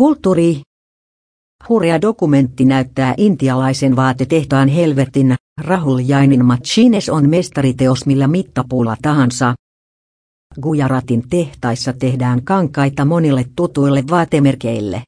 Kulttuuri. Hurja dokumentti näyttää intialaisen vaatetehtaan helvetin. Rahul Jainin Machines on mestariteos millä mittapuulla tahansa. Gujaratin tehtaissa tehdään kankaita monille tutuille vaatemerkeille.